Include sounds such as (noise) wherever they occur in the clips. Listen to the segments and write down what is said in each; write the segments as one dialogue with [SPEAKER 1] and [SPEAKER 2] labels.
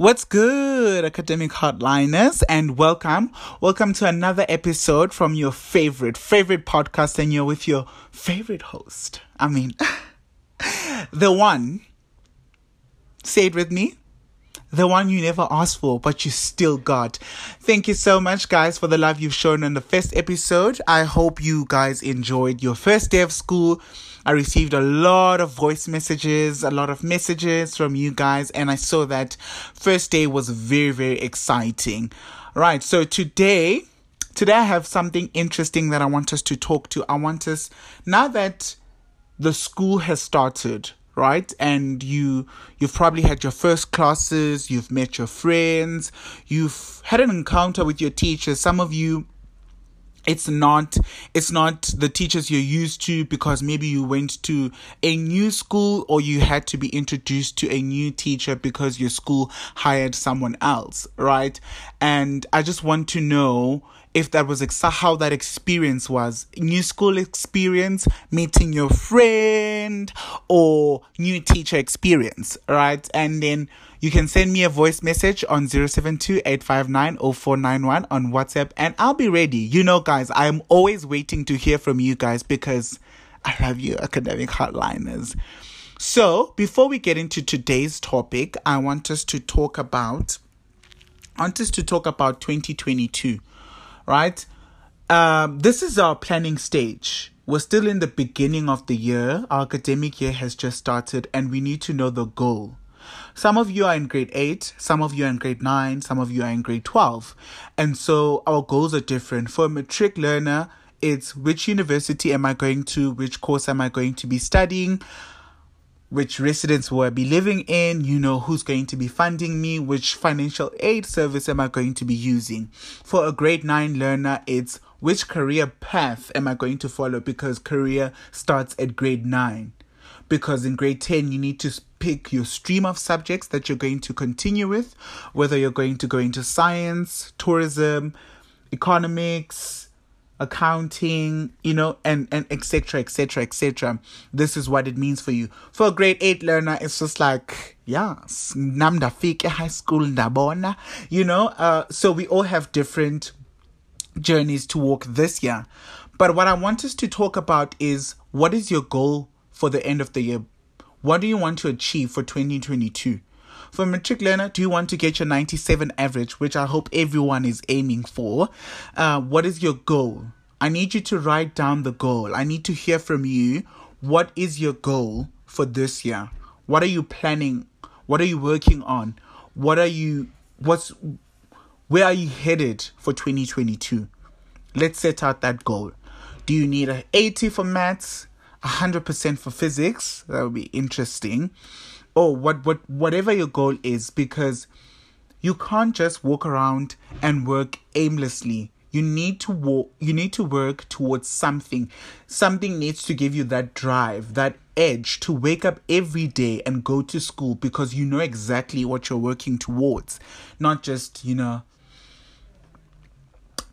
[SPEAKER 1] What's good, academic hotliners, and welcome. Welcome to another episode from your favorite, favorite podcast, and you're with your favorite host. I mean, (laughs) the one, say it with me, the one you never asked for, but you still got. Thank you so much, guys, for the love you've shown in the first episode. I hope you guys enjoyed your first day of school I received a lot of voice messages, a lot of messages from you guys, and I saw that first day was very, very exciting. Right, so today, today I have something interesting that I want us to talk to. I want us, now that the school has started, right and you you've probably had your first classes you've met your friends you've had an encounter with your teachers some of you it's not it's not the teachers you're used to because maybe you went to a new school or you had to be introduced to a new teacher because your school hired someone else right? And i just want to know if that was ex- how that experience was. New school experience meeting your friend or new teacher experience right? And then you can send me a voice message on 072 on WhatsApp and I'll be ready. You know, guys, I'm always waiting to hear from you guys because I love you, academic hotliners. So, before we get into today's topic, I want us to talk about I want us to talk about 2022, right? Um, this is our planning stage. We're still in the beginning of the year. Our academic year has just started, and we need to know the goal. Some of you are in grade 8, some of you are in grade 9, some of you are in grade 12. And so our goals are different. For a matric learner, it's which university am I going to, which course am I going to be studying, which residence will I be living in, you know, who's going to be funding me, which financial aid service am I going to be using. For a grade 9 learner, it's which career path am I going to follow because career starts at grade 9 because in grade 10 you need to pick your stream of subjects that you're going to continue with whether you're going to go into science tourism economics accounting you know and and etc etc etc this is what it means for you. For a grade 8 learner it's just like yeah namdafike high school ndabona you know uh so we all have different journeys to walk this year. But what i want us to talk about is what is your goal for the end of the year? What do you want to achieve for 2022? For a matric learner, do you want to get your 97 average, which I hope everyone is aiming for? Uh, what is your goal? I need you to write down the goal. I need to hear from you. What is your goal for this year? What are you planning? What are you working on? What are you, what's, where are you headed for 2022? Let's set out that goal. Do you need an 80 for maths? 100% for physics. That would be interesting. Or what what whatever your goal is because you can't just walk around and work aimlessly. You need to walk you need to work towards something. Something needs to give you that drive that edge to wake up every day and go to school because you know exactly what you're working towards. Not just you know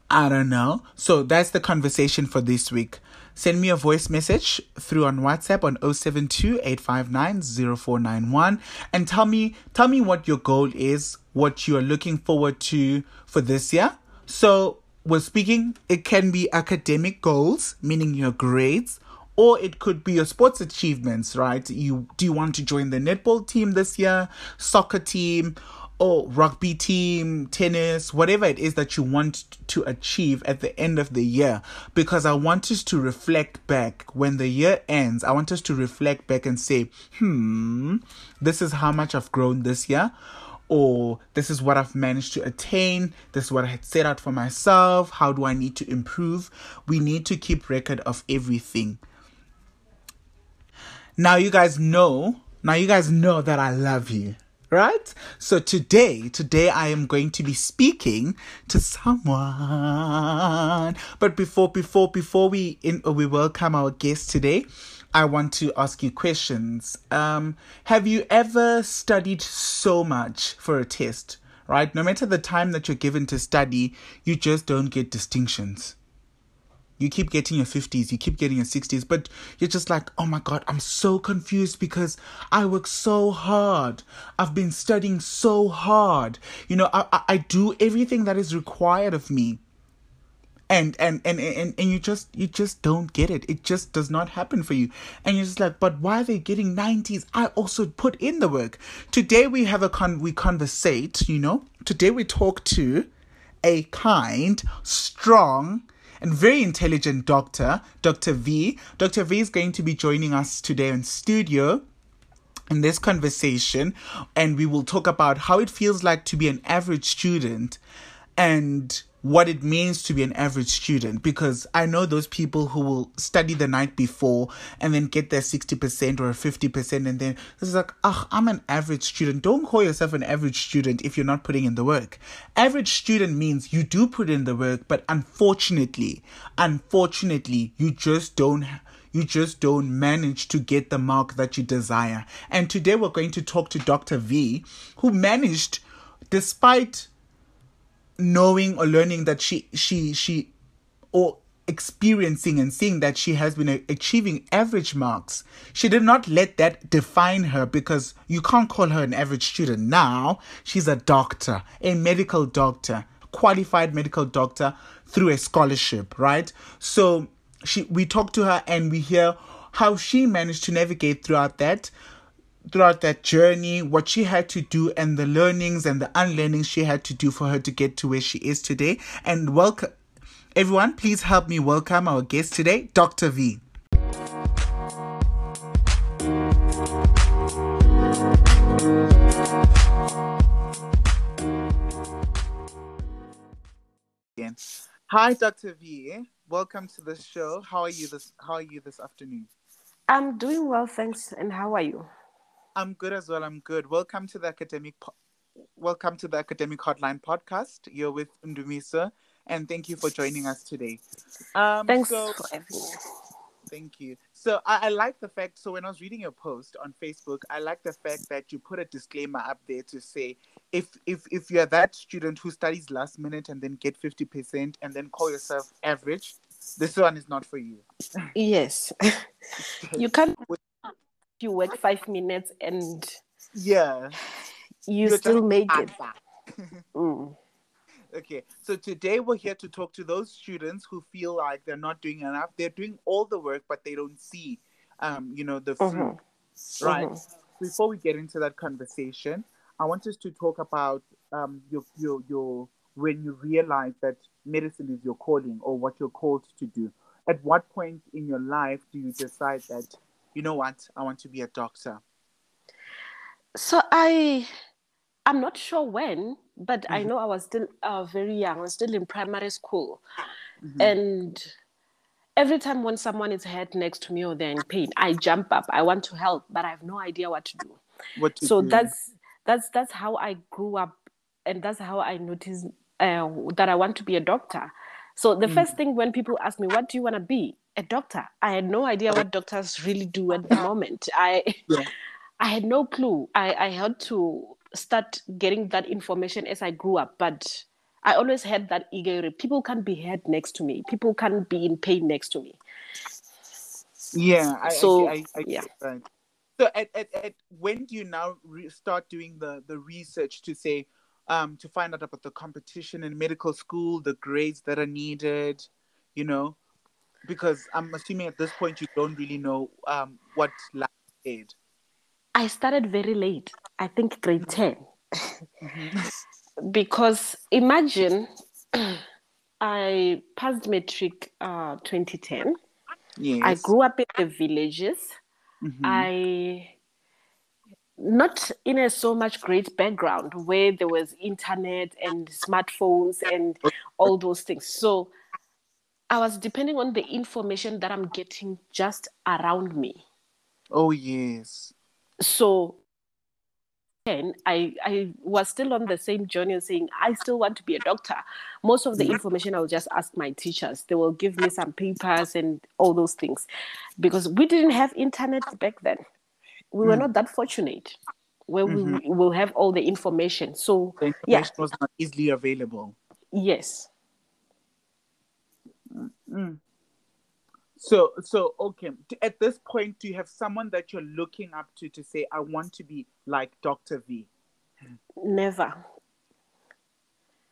[SPEAKER 1] I don't know. So that's the conversation for this week. Send me a voice message through on WhatsApp on 072 and tell me tell me what your goal is, what you are looking forward to for this year. So we're speaking, it can be academic goals, meaning your grades, or it could be your sports achievements, right? You do you want to join the netball team this year, soccer team, or rugby team, tennis, whatever it is that you want to achieve at the end of the year. Because I want us to reflect back when the year ends. I want us to reflect back and say, hmm, this is how much I've grown this year. Or this is what I've managed to attain. This is what I had set out for myself. How do I need to improve? We need to keep record of everything. Now, you guys know, now you guys know that I love you right? So today, today I am going to be speaking to someone. But before, before, before we in, we welcome our guest today, I want to ask you questions. Um, have you ever studied so much for a test? Right? No matter the time that you're given to study, you just don't get distinctions you keep getting your 50s, you keep getting your 60s, but you're just like, oh my God, I'm so confused because I work so hard. I've been studying so hard. You know, I, I, I do everything that is required of me. And, and and and and you just you just don't get it. It just does not happen for you. And you're just like, but why are they getting 90s? I also put in the work. Today we have a con we conversate, you know. Today we talk to a kind, strong, and very intelligent doctor, Dr. V. Dr. V is going to be joining us today in studio in this conversation, and we will talk about how it feels like to be an average student and what it means to be an average student because I know those people who will study the night before and then get their 60% or 50% and then is like, ah, I'm an average student. Don't call yourself an average student if you're not putting in the work. Average student means you do put in the work, but unfortunately, unfortunately, you just don't you just don't manage to get the mark that you desire. And today we're going to talk to Dr. V, who managed, despite knowing or learning that she she she or experiencing and seeing that she has been achieving average marks she did not let that define her because you can't call her an average student. Now she's a doctor a medical doctor qualified medical doctor through a scholarship right? So she we talk to her and we hear how she managed to navigate throughout that throughout that journey, what she had to do, and the learnings and the unlearnings she had to do for her to get to where she is today. And welcome, everyone, please help me welcome our guest today, Dr. V. Hi, Dr. V. Welcome to the show. How are you this? How are you this afternoon?
[SPEAKER 2] I'm doing well, thanks. And how are you?
[SPEAKER 1] I'm good as well. I'm good. Welcome to the academic. Po- welcome to the academic hotline podcast. You're with Ndumisa, and thank you for joining us today.
[SPEAKER 2] Um, Thanks so, for me.
[SPEAKER 1] Thank you. So I, I, like the fact. So when I was reading your post on Facebook, I like the fact that you put a disclaimer up there to say if if if you're that student who studies last minute and then get fifty percent and then call yourself average, this one is not for you.
[SPEAKER 2] Yes, (laughs) you can't (laughs) you work five minutes and
[SPEAKER 1] yeah
[SPEAKER 2] you You're still make it (laughs) mm.
[SPEAKER 1] okay so today we're here to talk to those students who feel like they're not doing enough they're doing all the work but they don't see um you know the fruit mm-hmm. right mm-hmm. before we get into that conversation i want us to talk about um your your your when you realize that medicine is your calling or what you're called to do at what point in your life do you decide that you know what, I want to be a doctor?
[SPEAKER 2] So I, I'm not sure when, but mm-hmm. I know I was still uh, very young. I was still in primary school, mm-hmm. and every time when someone is hurt next to me or they're in pain, I jump up. I want to help, but I have no idea what to do.
[SPEAKER 1] What to
[SPEAKER 2] so
[SPEAKER 1] do.
[SPEAKER 2] that's that's that's how I grew up, and that's how I noticed uh, that I want to be a doctor. So the mm. first thing when people ask me, "What do you want to be?" A doctor. I had no idea what doctors really do at the moment. I yeah. (laughs) I had no clue. I, I had to start getting that information as I grew up, but I always had that ego. People can't be hurt next to me. People can't be in pain next to me.
[SPEAKER 1] Yeah. I, so I, I, I yeah. Right. So at, at, at when do you now re- start doing the, the research to say um, to find out about the competition in medical school, the grades that are needed, you know? Because I'm assuming at this point you don't really know um, what life aid.
[SPEAKER 2] I started very late. I think grade mm-hmm. 10. Mm-hmm. (laughs) because imagine (clears throat) I passed matric uh, 2010. Yes. I grew up in the villages. Mm-hmm. I not in a so much great background where there was internet and smartphones and all those things. So I was depending on the information that I'm getting just around me.
[SPEAKER 1] Oh, yes.
[SPEAKER 2] So 10, I, I was still on the same journey saying, I still want to be a doctor. Most of the
[SPEAKER 1] Mm-hmm.
[SPEAKER 2] information I will just ask my teachers. They will give me some papers and all those things. Because we didn't have internet back then. We were
[SPEAKER 1] Mm.
[SPEAKER 2] not that fortunate where
[SPEAKER 1] Mhm.
[SPEAKER 2] we will have all the information. So,
[SPEAKER 1] The
[SPEAKER 2] yeah,
[SPEAKER 1] information was not easily available.
[SPEAKER 2] yes.
[SPEAKER 1] Mm. So, so okay. At this point, do you have someone that you're looking up to to say, "I want to be like Dr. V"?
[SPEAKER 2] Never.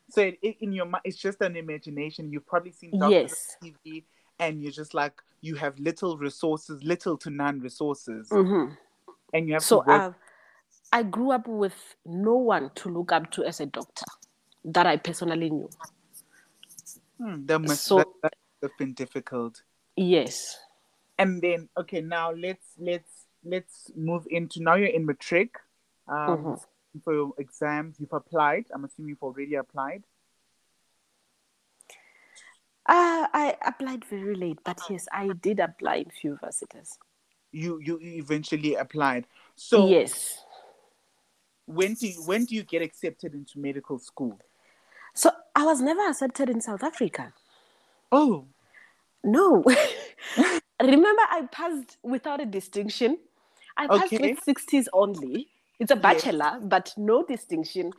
[SPEAKER 1] So, it, it- in your mind, it's just an imagination. You've probably seen Dr.
[SPEAKER 2] Yes.
[SPEAKER 1] V TV, and you're just like, you have little resources, little to none resources,
[SPEAKER 2] hmm
[SPEAKER 1] and you have
[SPEAKER 2] So
[SPEAKER 1] to work.
[SPEAKER 2] uh, I grew up with no one to look up to as a doctor that I personally knew.
[SPEAKER 1] Hmm, that must
[SPEAKER 2] so-
[SPEAKER 1] that, that must have been difficult.
[SPEAKER 2] Yes.
[SPEAKER 1] And then, okay, now let's let's let's move into now. You're in matric. Um,
[SPEAKER 2] Mhm.
[SPEAKER 1] For your exams, you've applied. I'm assuming you've already applied.
[SPEAKER 2] Uh, I applied very late, but yes, I did apply in few universities.
[SPEAKER 1] You you you eventually applied. So
[SPEAKER 2] yes.
[SPEAKER 1] when do you, when do you get accepted into medical school?
[SPEAKER 2] So I was never accepted in South Africa.
[SPEAKER 1] Oh,
[SPEAKER 2] No. (laughs) (laughs) Remember, I passed without a distinction. I passed
[SPEAKER 1] Okay.
[SPEAKER 2] with 60s only. It's a
[SPEAKER 1] Yes.
[SPEAKER 2] bachelor, but no distinction.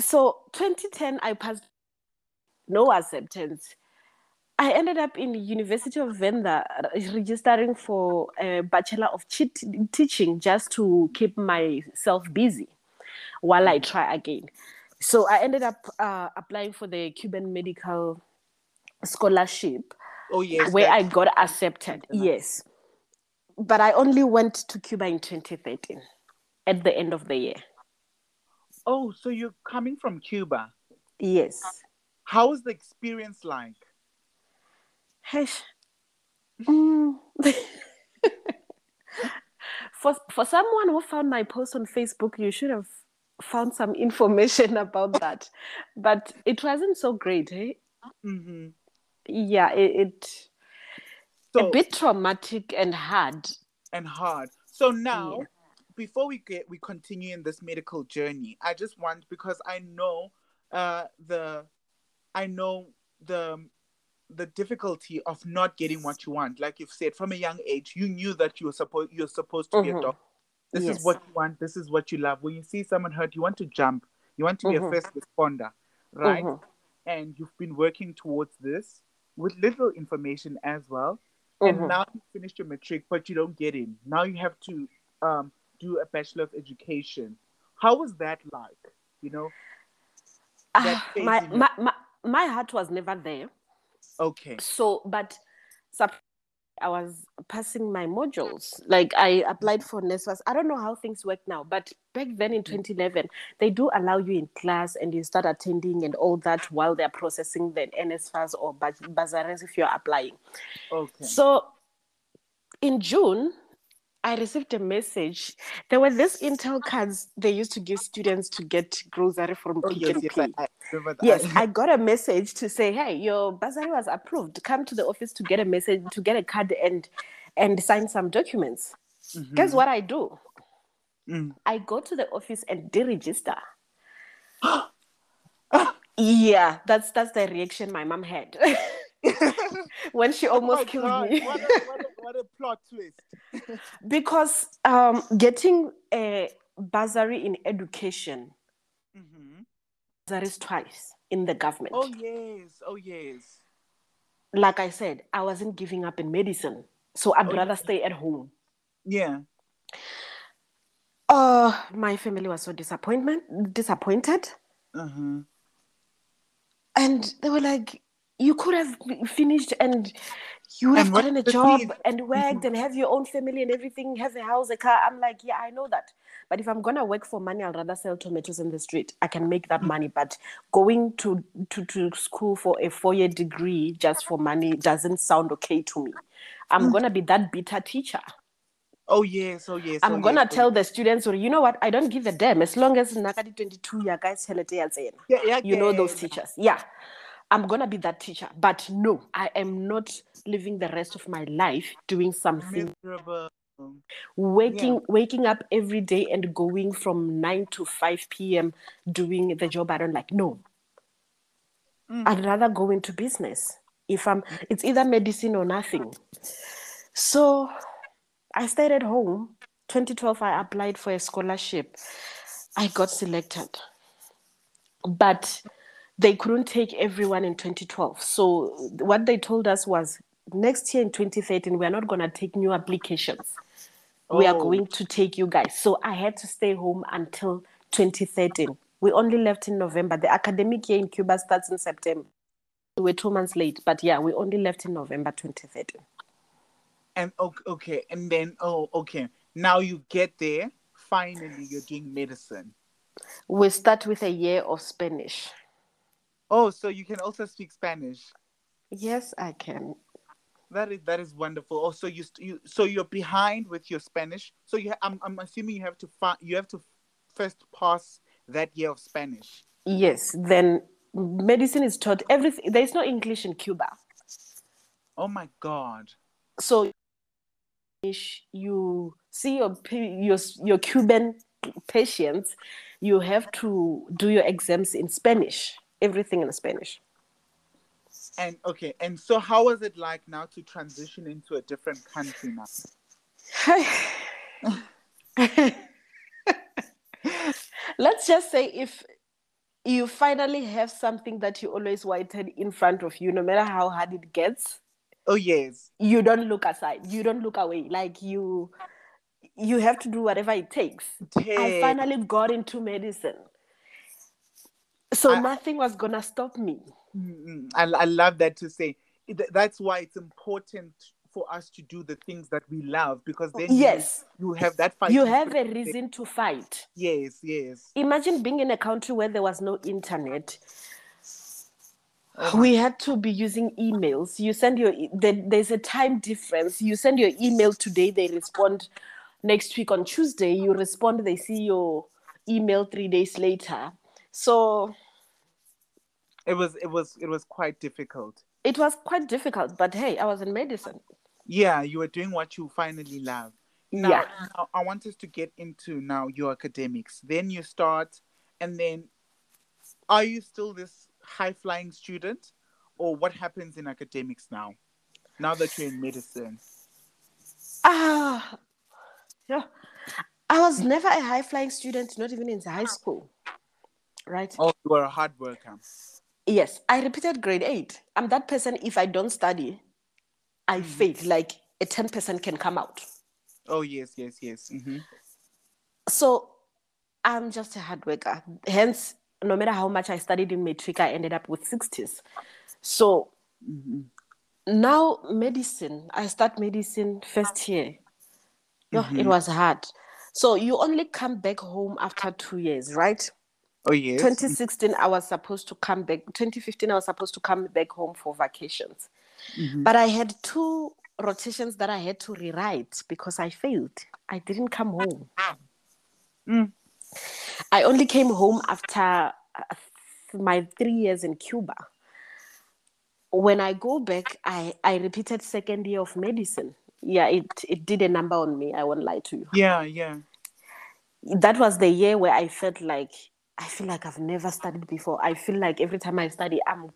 [SPEAKER 2] So 2010, I passed no acceptance. I ended up in the University of Venda registering for a Bachelor of Cheat- Teaching just to keep myself busy while I try again. So I ended up uh, applying for the Cuban Medical Scholarship
[SPEAKER 1] oh yes.
[SPEAKER 2] where I got accepted. Yes. But I only went to Cuba in 2013 at the end of the year.
[SPEAKER 1] Oh, so you're coming from Cuba.
[SPEAKER 2] Yes.
[SPEAKER 1] How was the experience like?
[SPEAKER 2] Hesh. Mm. (laughs) for, for someone who found my post on Facebook, you should have found some information (laughs) about that. But it wasn't so great. Eh?
[SPEAKER 1] hmm
[SPEAKER 2] Yeah, it, it
[SPEAKER 1] So
[SPEAKER 2] a bit traumatic and hard.
[SPEAKER 1] and hard. So now,
[SPEAKER 2] Yeah.
[SPEAKER 1] before we get we continue in this medical journey, I just want because I know uh the I know the the difficulty of not getting what you want. Like you've said, from a young age, you knew that you were supposed you're supposed to be a
[SPEAKER 2] Mhm.
[SPEAKER 1] doctor. This
[SPEAKER 2] Yes.
[SPEAKER 1] is what you want. This is what you love. When you see someone hurt, you want to jump. You want to be
[SPEAKER 2] Mhm.
[SPEAKER 1] a first responder, right?
[SPEAKER 2] Mhm.
[SPEAKER 1] And you've been working towards this with little information as well. And
[SPEAKER 2] Mhm.
[SPEAKER 1] now you finished your matric but you don't get in. Now you have to um, do a bachelor of education. How was that like? You know?
[SPEAKER 2] Ah, my, my, my, my heart was never there.
[SPEAKER 1] okay.
[SPEAKER 2] So, but sup- I was passing my modules. Like I applied for NSFAS. I don't know how things work now, but back then in mm. 2011, they do allow you in class and you start attending and all that while they're processing the NSFAS or bursaries if you're applying.
[SPEAKER 1] okay
[SPEAKER 2] So in June, I received a message. There were these Intel cards they used to give students to get grocery from
[SPEAKER 1] oh
[SPEAKER 2] Pick
[SPEAKER 1] yes
[SPEAKER 2] and
[SPEAKER 1] yes
[SPEAKER 2] Pay.
[SPEAKER 1] I, I remember that (laughs)
[SPEAKER 2] Yes, I got a message to say, "Hey, your bursary was approved. Come to the office to get a message, to get a card, and and sign some documents."
[SPEAKER 1] Mhm.
[SPEAKER 2] Guess what I do?
[SPEAKER 1] Mm.
[SPEAKER 2] I go to the office and deregister. (gasps) yeah, that's that's the reaction my mom had (laughs) when she (laughs)
[SPEAKER 1] Oh
[SPEAKER 2] almost killed
[SPEAKER 1] God,
[SPEAKER 2] me.
[SPEAKER 1] what, a, what, a, what a plot twist
[SPEAKER 2] because um, getting a bursary in education bursaries twice in the government.
[SPEAKER 1] oh yes oh yes
[SPEAKER 2] Like I said, I wasn't giving up in medicine, so I'd
[SPEAKER 1] Oh,
[SPEAKER 2] rather stay at home.
[SPEAKER 1] yeah
[SPEAKER 2] Uh, my family was so disappointment disappointed,
[SPEAKER 1] uh-huh.
[SPEAKER 2] and they were like, "You could have finished and you would
[SPEAKER 1] And
[SPEAKER 2] have gotten a job and worked and have your own family and everything, have a house, a car." I'm like, "Yeah, I know that." But if I'm gonna work for money, I'll rather sell tomatoes in the street. I can make that money. But going to to, to school for a four year degree just for money doesn't sound okay to me. I'm gonna be that bitter teacher.
[SPEAKER 1] oh yes oh yes
[SPEAKER 2] I'm
[SPEAKER 1] oh,
[SPEAKER 2] gonna
[SPEAKER 1] yes,
[SPEAKER 2] tell the students, well, you know what? I don't give a damn as long as Nakadi 22 ya guys helete ya tsena.
[SPEAKER 1] yeah, yeah,
[SPEAKER 2] You know those teachers. Yeah. I'm gonna be that teacher. But no, I am not living the rest of my life doing something
[SPEAKER 1] miserable
[SPEAKER 2] waking yeah. waking up every day and going from 9 to 5 p.m doing the job i don't like no mm. i'd rather go into business if i'm it's either medicine or nothing so i stayed at home 2012 i applied for a scholarship i got selected but they couldn't take everyone in 2012 so what they told us was next year in 2013 we're not going to take new applications. Oh. we are oh. going to take you guys. So i had to stay home until 2013 we only left in november. The academic year in cuba starts in september. We were two months late but yeah we only left in november 2013
[SPEAKER 1] and okay and then oh okay. Now you get there finally you're doing medicine.
[SPEAKER 2] We start with a year of spanish
[SPEAKER 1] oh so you can also speak spanish
[SPEAKER 2] yes i can
[SPEAKER 1] that is that is wonderful. Oh, also, you you so you're behind with your Spanish. So you I'm I'm assuming you have to find you have to first pass that year of Spanish.
[SPEAKER 2] Yes. Then medicine is taught everything. There is no English in Cuba.
[SPEAKER 1] Oh my God.
[SPEAKER 2] So you see your your your Cuban patients, you have to do your exams in Spanish. Everything in Spanish.
[SPEAKER 1] And okay, and so how was it like now to transition into a different country now? (laughs)
[SPEAKER 2] Let's just say if you finally have something that you always wanted in front of you, no matter how hard it gets.
[SPEAKER 1] Oh yes.
[SPEAKER 2] You don't look aside. You don't look away. Like you you have to do whatever it takes. I finally got into medicine. So I, nothing was gonna stop me.
[SPEAKER 1] I, I love that to say. That's why it's important for us to do the things that we love because then
[SPEAKER 2] yes.
[SPEAKER 1] you, you have that fight
[SPEAKER 2] you have a reason to fight.
[SPEAKER 1] Yes yes.
[SPEAKER 2] Imagine being in a country where there was no internet. Oh we had to be using emails. You send your there's a time difference. You send your email today they respond next week on tuesday. You respond they see your email three days later so
[SPEAKER 1] it was it was it was quite difficult.
[SPEAKER 2] it was quite difficult but hey i was in medicine.
[SPEAKER 1] Yeah you were doing what you finally love. Now, yeah. I, want us to get into now your academics. Then you start and then are you still this high flying student or what happens in academics now now that you're in medicine?
[SPEAKER 2] Ah uh, yeah. I was never a high flying student not even in high school right
[SPEAKER 1] oh you were a hard worker
[SPEAKER 2] Yes, I repeated grade eight. I'm that person, if I don't study, I mm-hmm. fail. Like a 10% can come out.
[SPEAKER 1] Oh, yes, yes, yes. Mm-hmm.
[SPEAKER 2] So I'm just a hard worker. Hence, no matter how much I studied in matric, I ended up with 60s. So mm-hmm. now, medicine, I start medicine first year. No, it mm-hmm. was hard. So you only come back home after two years, right?
[SPEAKER 1] Oh yes.
[SPEAKER 2] 2016, I was supposed to come back. 2015, I was supposed to come back home for vacations, mm-hmm. but I had two rotations that I had to rewrite because I failed. I didn't come home. Mm. I only came home after uh, my three years in Cuba. When I go back, I, I repeated second year of medicine. Yeah, it, it did a number on me. I won't lie to you.
[SPEAKER 1] Yeah, yeah.
[SPEAKER 2] That was the year where I felt like I feel like I've never studied before. I feel like every time I study, I'm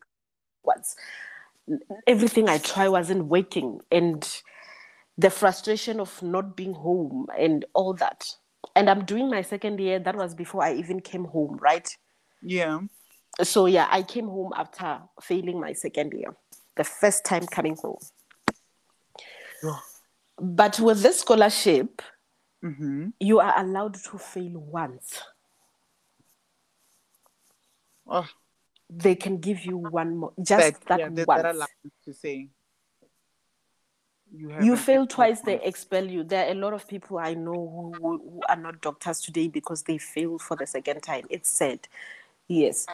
[SPEAKER 2] what's everything I try wasn't working, and the frustration of not being home and all that. And I'm doing my second year. That was before I even came home, right?
[SPEAKER 1] Yeah.
[SPEAKER 2] So yeah, I came home after failing my second year, the first time coming home. Oh. (sighs) But with this scholarship, mm-hmm. you are allowed to fail once. Oh. They can give you one more, just that, that yeah, once.
[SPEAKER 1] to say.
[SPEAKER 2] You, you fail twice, they expel you. There are a lot of people I know who, who are not doctors today because they failed for the second time. It's sad, yes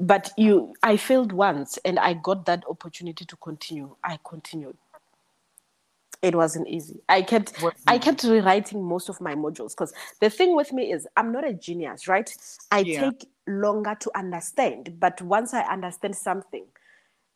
[SPEAKER 2] but you i failed once and i got that opportunity to continue i continued it wasn't easy i kept i kept rewriting most of my modules because the thing with me is i'm not a genius right i yeah. take longer to understand. But once I understand something,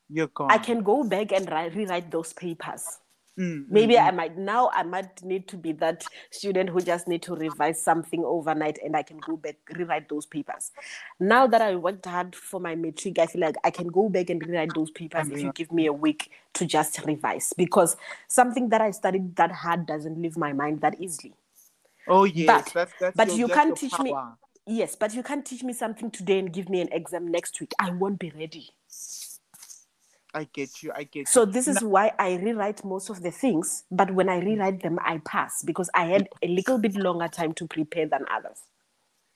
[SPEAKER 1] You're gone.
[SPEAKER 2] I can go back and write, rewrite those papers.
[SPEAKER 1] Mm,
[SPEAKER 2] Maybe
[SPEAKER 1] mm,
[SPEAKER 2] I might now I might need to be that student who just need to revise something overnight and I can go back rewrite those papers. Now that I worked hard for my matric, I feel like I can go back and rewrite those papers if you give me a week to just revise because something that I studied that hard doesn't leave my mind that easily.
[SPEAKER 1] Oh yes,
[SPEAKER 2] But-
[SPEAKER 1] that's that's
[SPEAKER 2] but
[SPEAKER 1] your,
[SPEAKER 2] you can't teach me-
[SPEAKER 1] power.
[SPEAKER 2] Yes, but you can't teach me something today and give me an exam next week. I won't be ready.
[SPEAKER 1] I get you. I get
[SPEAKER 2] So
[SPEAKER 1] you.
[SPEAKER 2] this is why I rewrite most of the things, but when I rewrite them, I pass because I had a little bit longer time to prepare than others.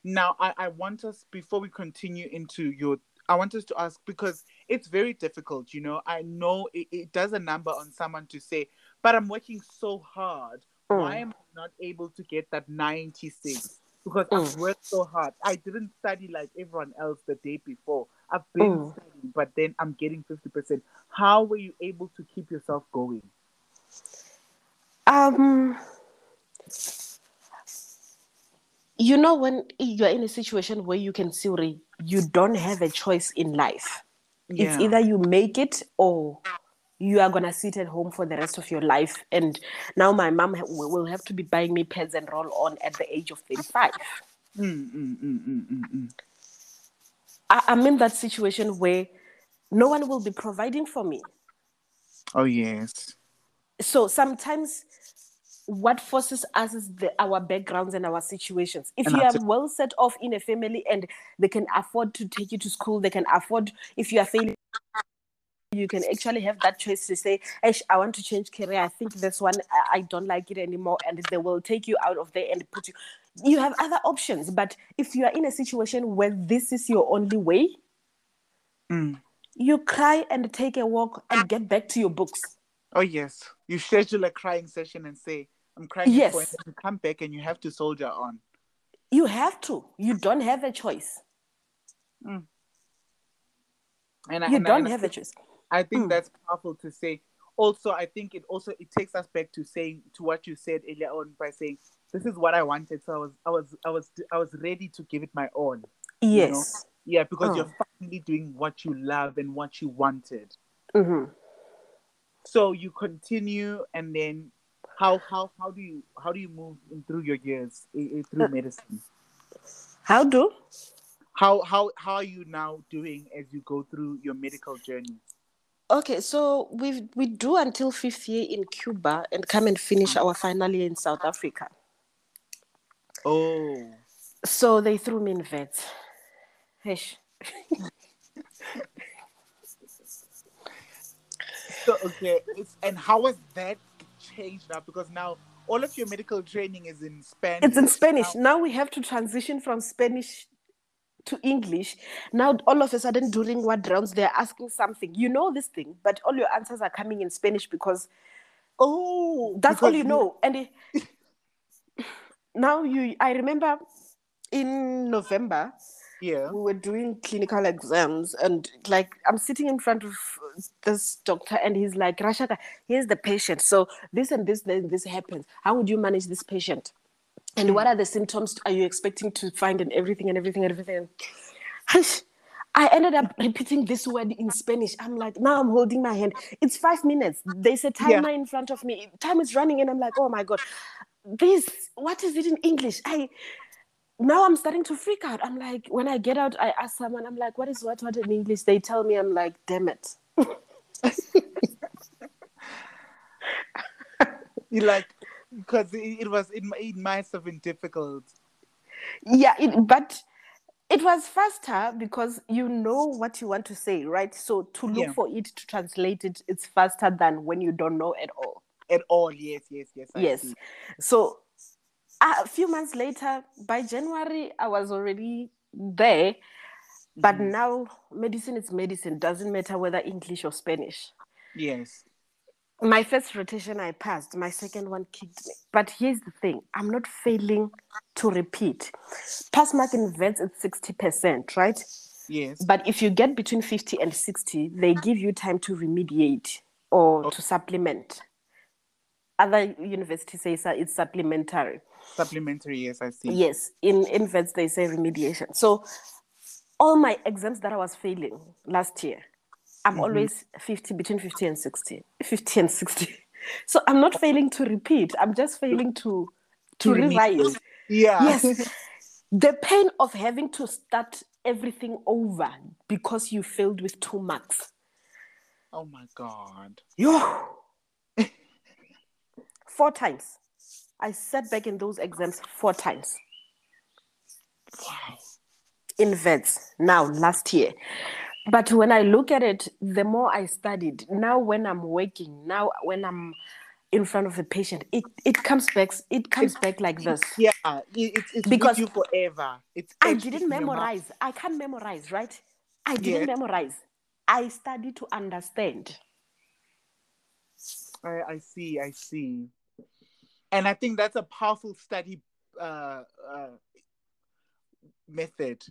[SPEAKER 1] Now, I, I want us, before we continue into your, I want us to ask because it's very difficult, you know. I know it, it does a number on someone to say, but I'm working so hard. Why
[SPEAKER 2] Mm.
[SPEAKER 1] am I not able to get that 96? Because I've
[SPEAKER 2] Mm.
[SPEAKER 1] worked so hard. I didn't study like everyone else the day before. I've been
[SPEAKER 2] Mm.
[SPEAKER 1] studying, but then I'm getting 50%. How were you able to keep yourself going?
[SPEAKER 2] Um, you know, when you're in a situation where you can see you don't have a choice in life. It's either you make it or you are gonna sit at home for the rest of your life. And now my mom will have to be buying me pads and roll on at the age of 35.
[SPEAKER 1] Mm, mm, mm, mm, mm, mm.
[SPEAKER 2] I, I'm in that situation where no one will be providing for me.
[SPEAKER 1] Oh, yes.
[SPEAKER 2] so sometimes what forces us is the, our backgrounds and our situations. If
[SPEAKER 1] And
[SPEAKER 2] you are well set off in a family and they can afford to take you to school, they can afford, if you are failing, you can actually have that choice to say, I want to change career. I think this one, I, I don't like it anymore. And they will take you out of there and put you. You have other options. But if you are in a situation where this is your only way,
[SPEAKER 1] Mm.
[SPEAKER 2] you cry and take a walk and get back to your books.
[SPEAKER 1] Oh yes, you schedule a crying session and say, "I'm crying."
[SPEAKER 2] Yes.
[SPEAKER 1] For, you come back and you have to soldier on.
[SPEAKER 2] You have to. You don't have a choice.
[SPEAKER 1] And I,
[SPEAKER 2] You
[SPEAKER 1] and
[SPEAKER 2] don't
[SPEAKER 1] I
[SPEAKER 2] have a choice.
[SPEAKER 1] I think
[SPEAKER 2] Mm.
[SPEAKER 1] that's powerful to say. Also, I think it also it takes us back to saying to what you said earlier on by saying, "This is what I wanted." So I was, I was, I was, I was ready to give it my know?
[SPEAKER 2] Yes.
[SPEAKER 1] Yeah, because
[SPEAKER 2] Oh.
[SPEAKER 1] you're finally doing what you love and what you wanted.
[SPEAKER 2] hmm
[SPEAKER 1] So you continue, and then how how how do you how do you move in through your years through medicine?
[SPEAKER 2] How do?
[SPEAKER 1] how how how are you now doing as you go through your medical journey
[SPEAKER 2] Okay, so we we do until fifth year in Cuba and come and finish our final year in South Africa.
[SPEAKER 1] oh
[SPEAKER 2] So they threw me in vet. Hesh.
[SPEAKER 1] so okay it's, and how has that changed now because now all of your medical training is in spanish
[SPEAKER 2] It's in Spanish.
[SPEAKER 1] Now-
[SPEAKER 2] Now we have to transition from Spanish to English. Now all of a sudden during what rounds they're asking something. You know this thing, but all your answers are coming in Spanish because
[SPEAKER 1] oh
[SPEAKER 2] that's all you know (laughs) and it, now you i remember in november
[SPEAKER 1] yeah
[SPEAKER 2] we were doing clinical exams and like i'm sitting in front of this doctor and he's like rashaka here's the patient so this and this then this happens how would you manage this patient and what mm. are the symptoms are you expecting to find and everything and everything and everything I ended up (laughs) repeating this word in Spanish. I'm like, now I'm holding my hand. It's five minutes. There's a timer in front of me. Time is running, and I'm like, oh my god, this. What is it in English? I now I'm starting to freak out. I'm like, when I get out, I ask someone, I'm like, what is what what in English? They tell me, I'm like, damn it. (laughs)
[SPEAKER 1] you like because it, it was it, it must have been difficult
[SPEAKER 2] Yeah, it, but it was faster because you know what you want to say, right? So to look
[SPEAKER 1] Yeah.
[SPEAKER 2] for it to translate it, it's faster than when you don't know at all.
[SPEAKER 1] at all yes yes yes I
[SPEAKER 2] yes
[SPEAKER 1] see.
[SPEAKER 2] so a few months later by january i was already there but
[SPEAKER 1] Mhm.
[SPEAKER 2] now medicine is medicine doesn't matter whether english or spanish
[SPEAKER 1] yes
[SPEAKER 2] my first rotation i passed my second one kicked me. But here's the thing i'm not failing to repeat. Pass mark in Wits is 60% right?
[SPEAKER 1] Yes.
[SPEAKER 2] But if you get between 50 and 60 they give you time to remediate or
[SPEAKER 1] Okay.
[SPEAKER 2] to supplement. Other universities say it's supplementary.
[SPEAKER 1] Supplementary yes i see.
[SPEAKER 2] Yes, in in Wits they say remediation. So all my exams that I was failing last year, I'm
[SPEAKER 1] Mhm.
[SPEAKER 2] always 50 between 50 and 60. 50 and 60. (laughs) So I'm not failing to repeat. I'm just failing to to, to revise.
[SPEAKER 1] Yeah.
[SPEAKER 2] Yes. (laughs) the pain of having to start everything over because you failed with two marks.
[SPEAKER 1] Oh my god.
[SPEAKER 2] Yo. (laughs) four times. I sat back in those exams four times.
[SPEAKER 1] Wow.
[SPEAKER 2] In Wits now last year. But when I look at it, the more I studied, now when I'm working, now when I'm in front of the patient, it, it comes back it comes it's, back like this.
[SPEAKER 1] Yeah, it, it's because you forever. It's
[SPEAKER 2] I didn't memorize. I can't memorize, right? I didn't memorize. I studied to understand.
[SPEAKER 1] I, I see, I see. And I think that's a powerful study uh, uh, method.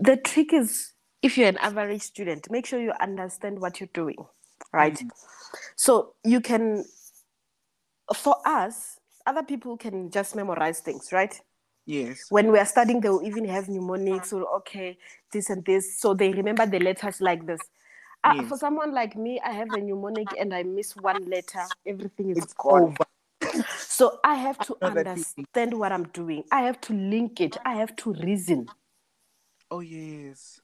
[SPEAKER 2] The trick is if you're an average student, make sure you understand what you're doing, right? Mm-hmm. So you can, for us, other people can just memorize things, right?
[SPEAKER 1] Yes.
[SPEAKER 2] When we are studying, they'll even have mnemonics or okay, this and this. So they remember the letters like this. Uh, yes. For someone like me, I have a mnemonic and I miss one letter, everything is gone. over. so I have to understand what I'm doing. I have to link it. I have to reason.
[SPEAKER 1] Oh yes.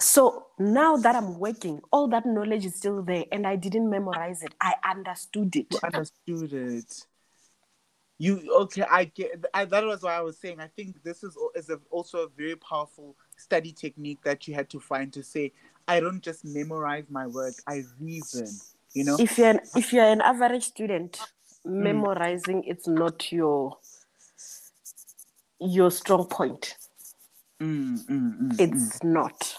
[SPEAKER 2] So now that I'm working, all that knowledge is still there, and I didn't memorize it. I understood it.
[SPEAKER 1] You understood it. You okay? I get I, that was why I was saying. I think this is is a, also a very powerful study technique that you had to find to say, I don't just memorize my work. I reason. You know,
[SPEAKER 2] if you're an, if you're an average student, mm. memorizing it's not your your strong point.
[SPEAKER 1] Mm, mm, mm
[SPEAKER 2] it's mm. not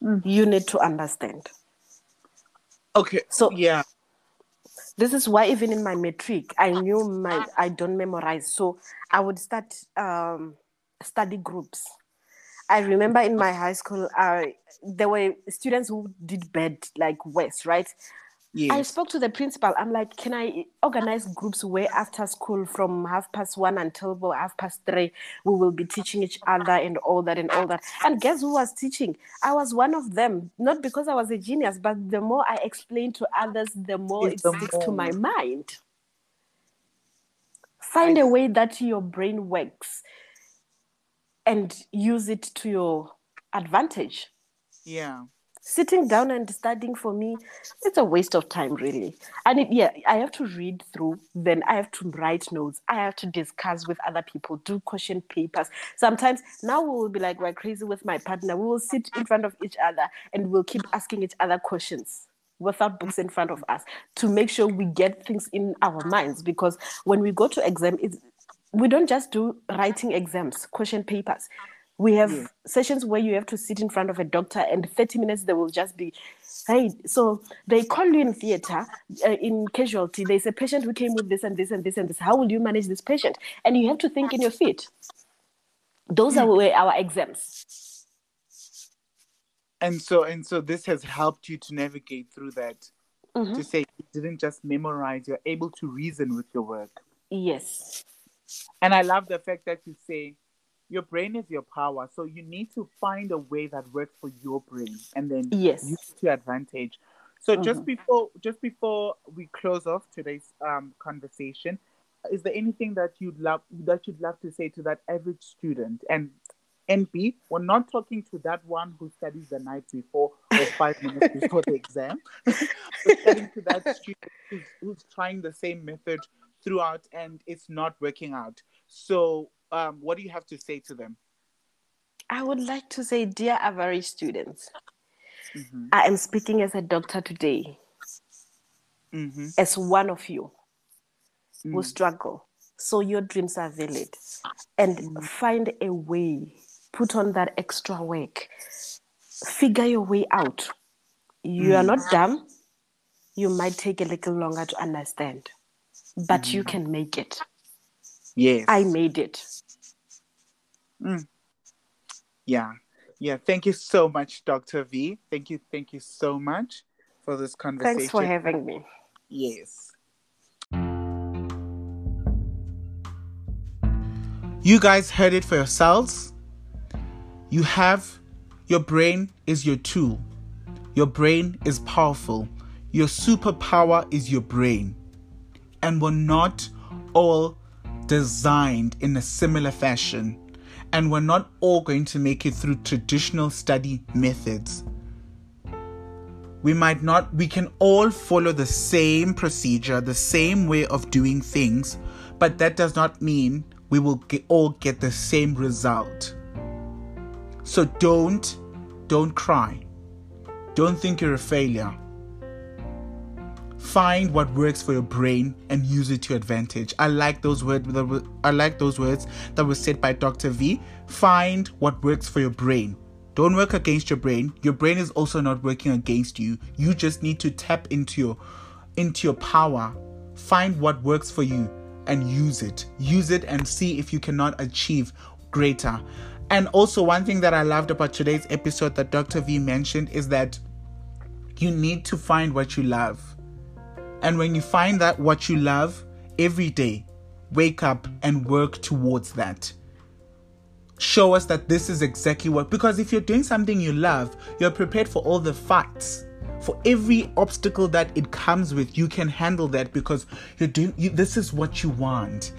[SPEAKER 2] mm. you need to understand.
[SPEAKER 1] Okay. So yeah.
[SPEAKER 2] This is why even in my matric, I knew my I don't memorize. So I would start um, study groups. I remember in my high school, uh, there were students who did bad, like worse, right? Yes. I spoke to the principal. I'm like, can I organize groups where after school from half past one until well, half past three, we will be teaching each other and all that and all that. And guess who was teaching? I was one of them. Not because I was a genius, but the more I explain to others, the more it's it sticks to my mind. Find I... a way that your brain works and use it to your advantage.
[SPEAKER 1] Yeah
[SPEAKER 2] sitting down and studying for me it's a waste of time really. And it, yeah i have to read through then i have to write notes. I have to discuss with other people do question papers. Sometimes now we will be like we're crazy with my partner. We will sit in front of each other and we'll keep asking each other questions without books in front of us to make sure we get things in our minds. Because when we go to exam it's we don't just do writing exams question papers we have yeah. sessions where you have to sit in front of a doctor and 30 minutes they will just be hey so they call you in theater uh, in casualty. There's a patient who came with this and this and this and this. How will you manage this patient? And you have to think in your feet. Those are where our exams.
[SPEAKER 1] And so and so this has helped you to navigate through that mm-hmm. to say you didn't just memorize you're able to reason with your work.
[SPEAKER 2] Yes.
[SPEAKER 1] And i love the fact that you say your brain is your power. So you need to find a way that works for your brain and then
[SPEAKER 2] yes.
[SPEAKER 1] use it to advantage. So mm-hmm. just before just before we close off today's um, conversation, is there anything that you'd love that you'd love to say to that average student? And NB, we're not talking to that one who studies the night before or five minutes before the exam. (laughs) we're talking to that student who's, who's trying the same method throughout and it's not working out. So um, what do you have to say to them?
[SPEAKER 2] I would like to say, dear average students, mm-hmm. I am speaking as a doctor today, mm-hmm. as one of you mm. who struggle. So your dreams are valid. And mm. find a way, put on that extra work, figure your way out. You mm. are not dumb. You might take a little longer to understand, but you mm. can make it.
[SPEAKER 1] Yes.
[SPEAKER 2] I made it.
[SPEAKER 1] Mm. Yeah. Yeah. Thank you so much, Dr. V. Thank you. Thank you so much for this conversation.
[SPEAKER 2] Thanks for having me.
[SPEAKER 1] Yes. You guys heard it for yourselves. You have your brain is your tool. Your brain is powerful. Your superpower is your brain. And we're not all designed in a similar fashion. And we're not all going to make it through traditional study methods. We might not, we can all follow the same procedure, the same way of doing things, but that does not mean we will get, all get the same result. So don't, don't cry. Don't think you're a failure. Find what works for your brain and use it to your advantage. I like those words. I like those words that were said by Dr. V. Find what works for your brain. Don't work against your brain. Your brain is also not working against you. You just need to tap into your into your power. Find what works for you and use it. Use it and see if you cannot achieve greater. And also, one thing that I loved about today's episode that Dr. V mentioned is that you need to find what you love. And when you find that what you love every day, wake up and work towards that. Show us that this is exactly what, because if you're doing something you love, you're prepared for all the fights. For every obstacle that it comes with, you can handle that because you're doing, you, this is what you want.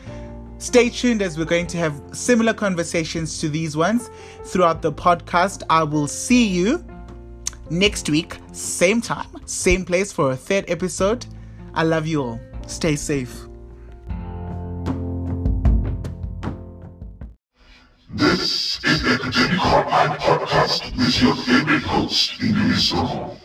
[SPEAKER 1] Stay tuned as we're going to have similar conversations to these ones throughout the podcast. I will see you next week, same time, same place for a third episode. I love you all. Stay safe.
[SPEAKER 3] This is the Academic Hotline Podcast with your favorite host, English Soho.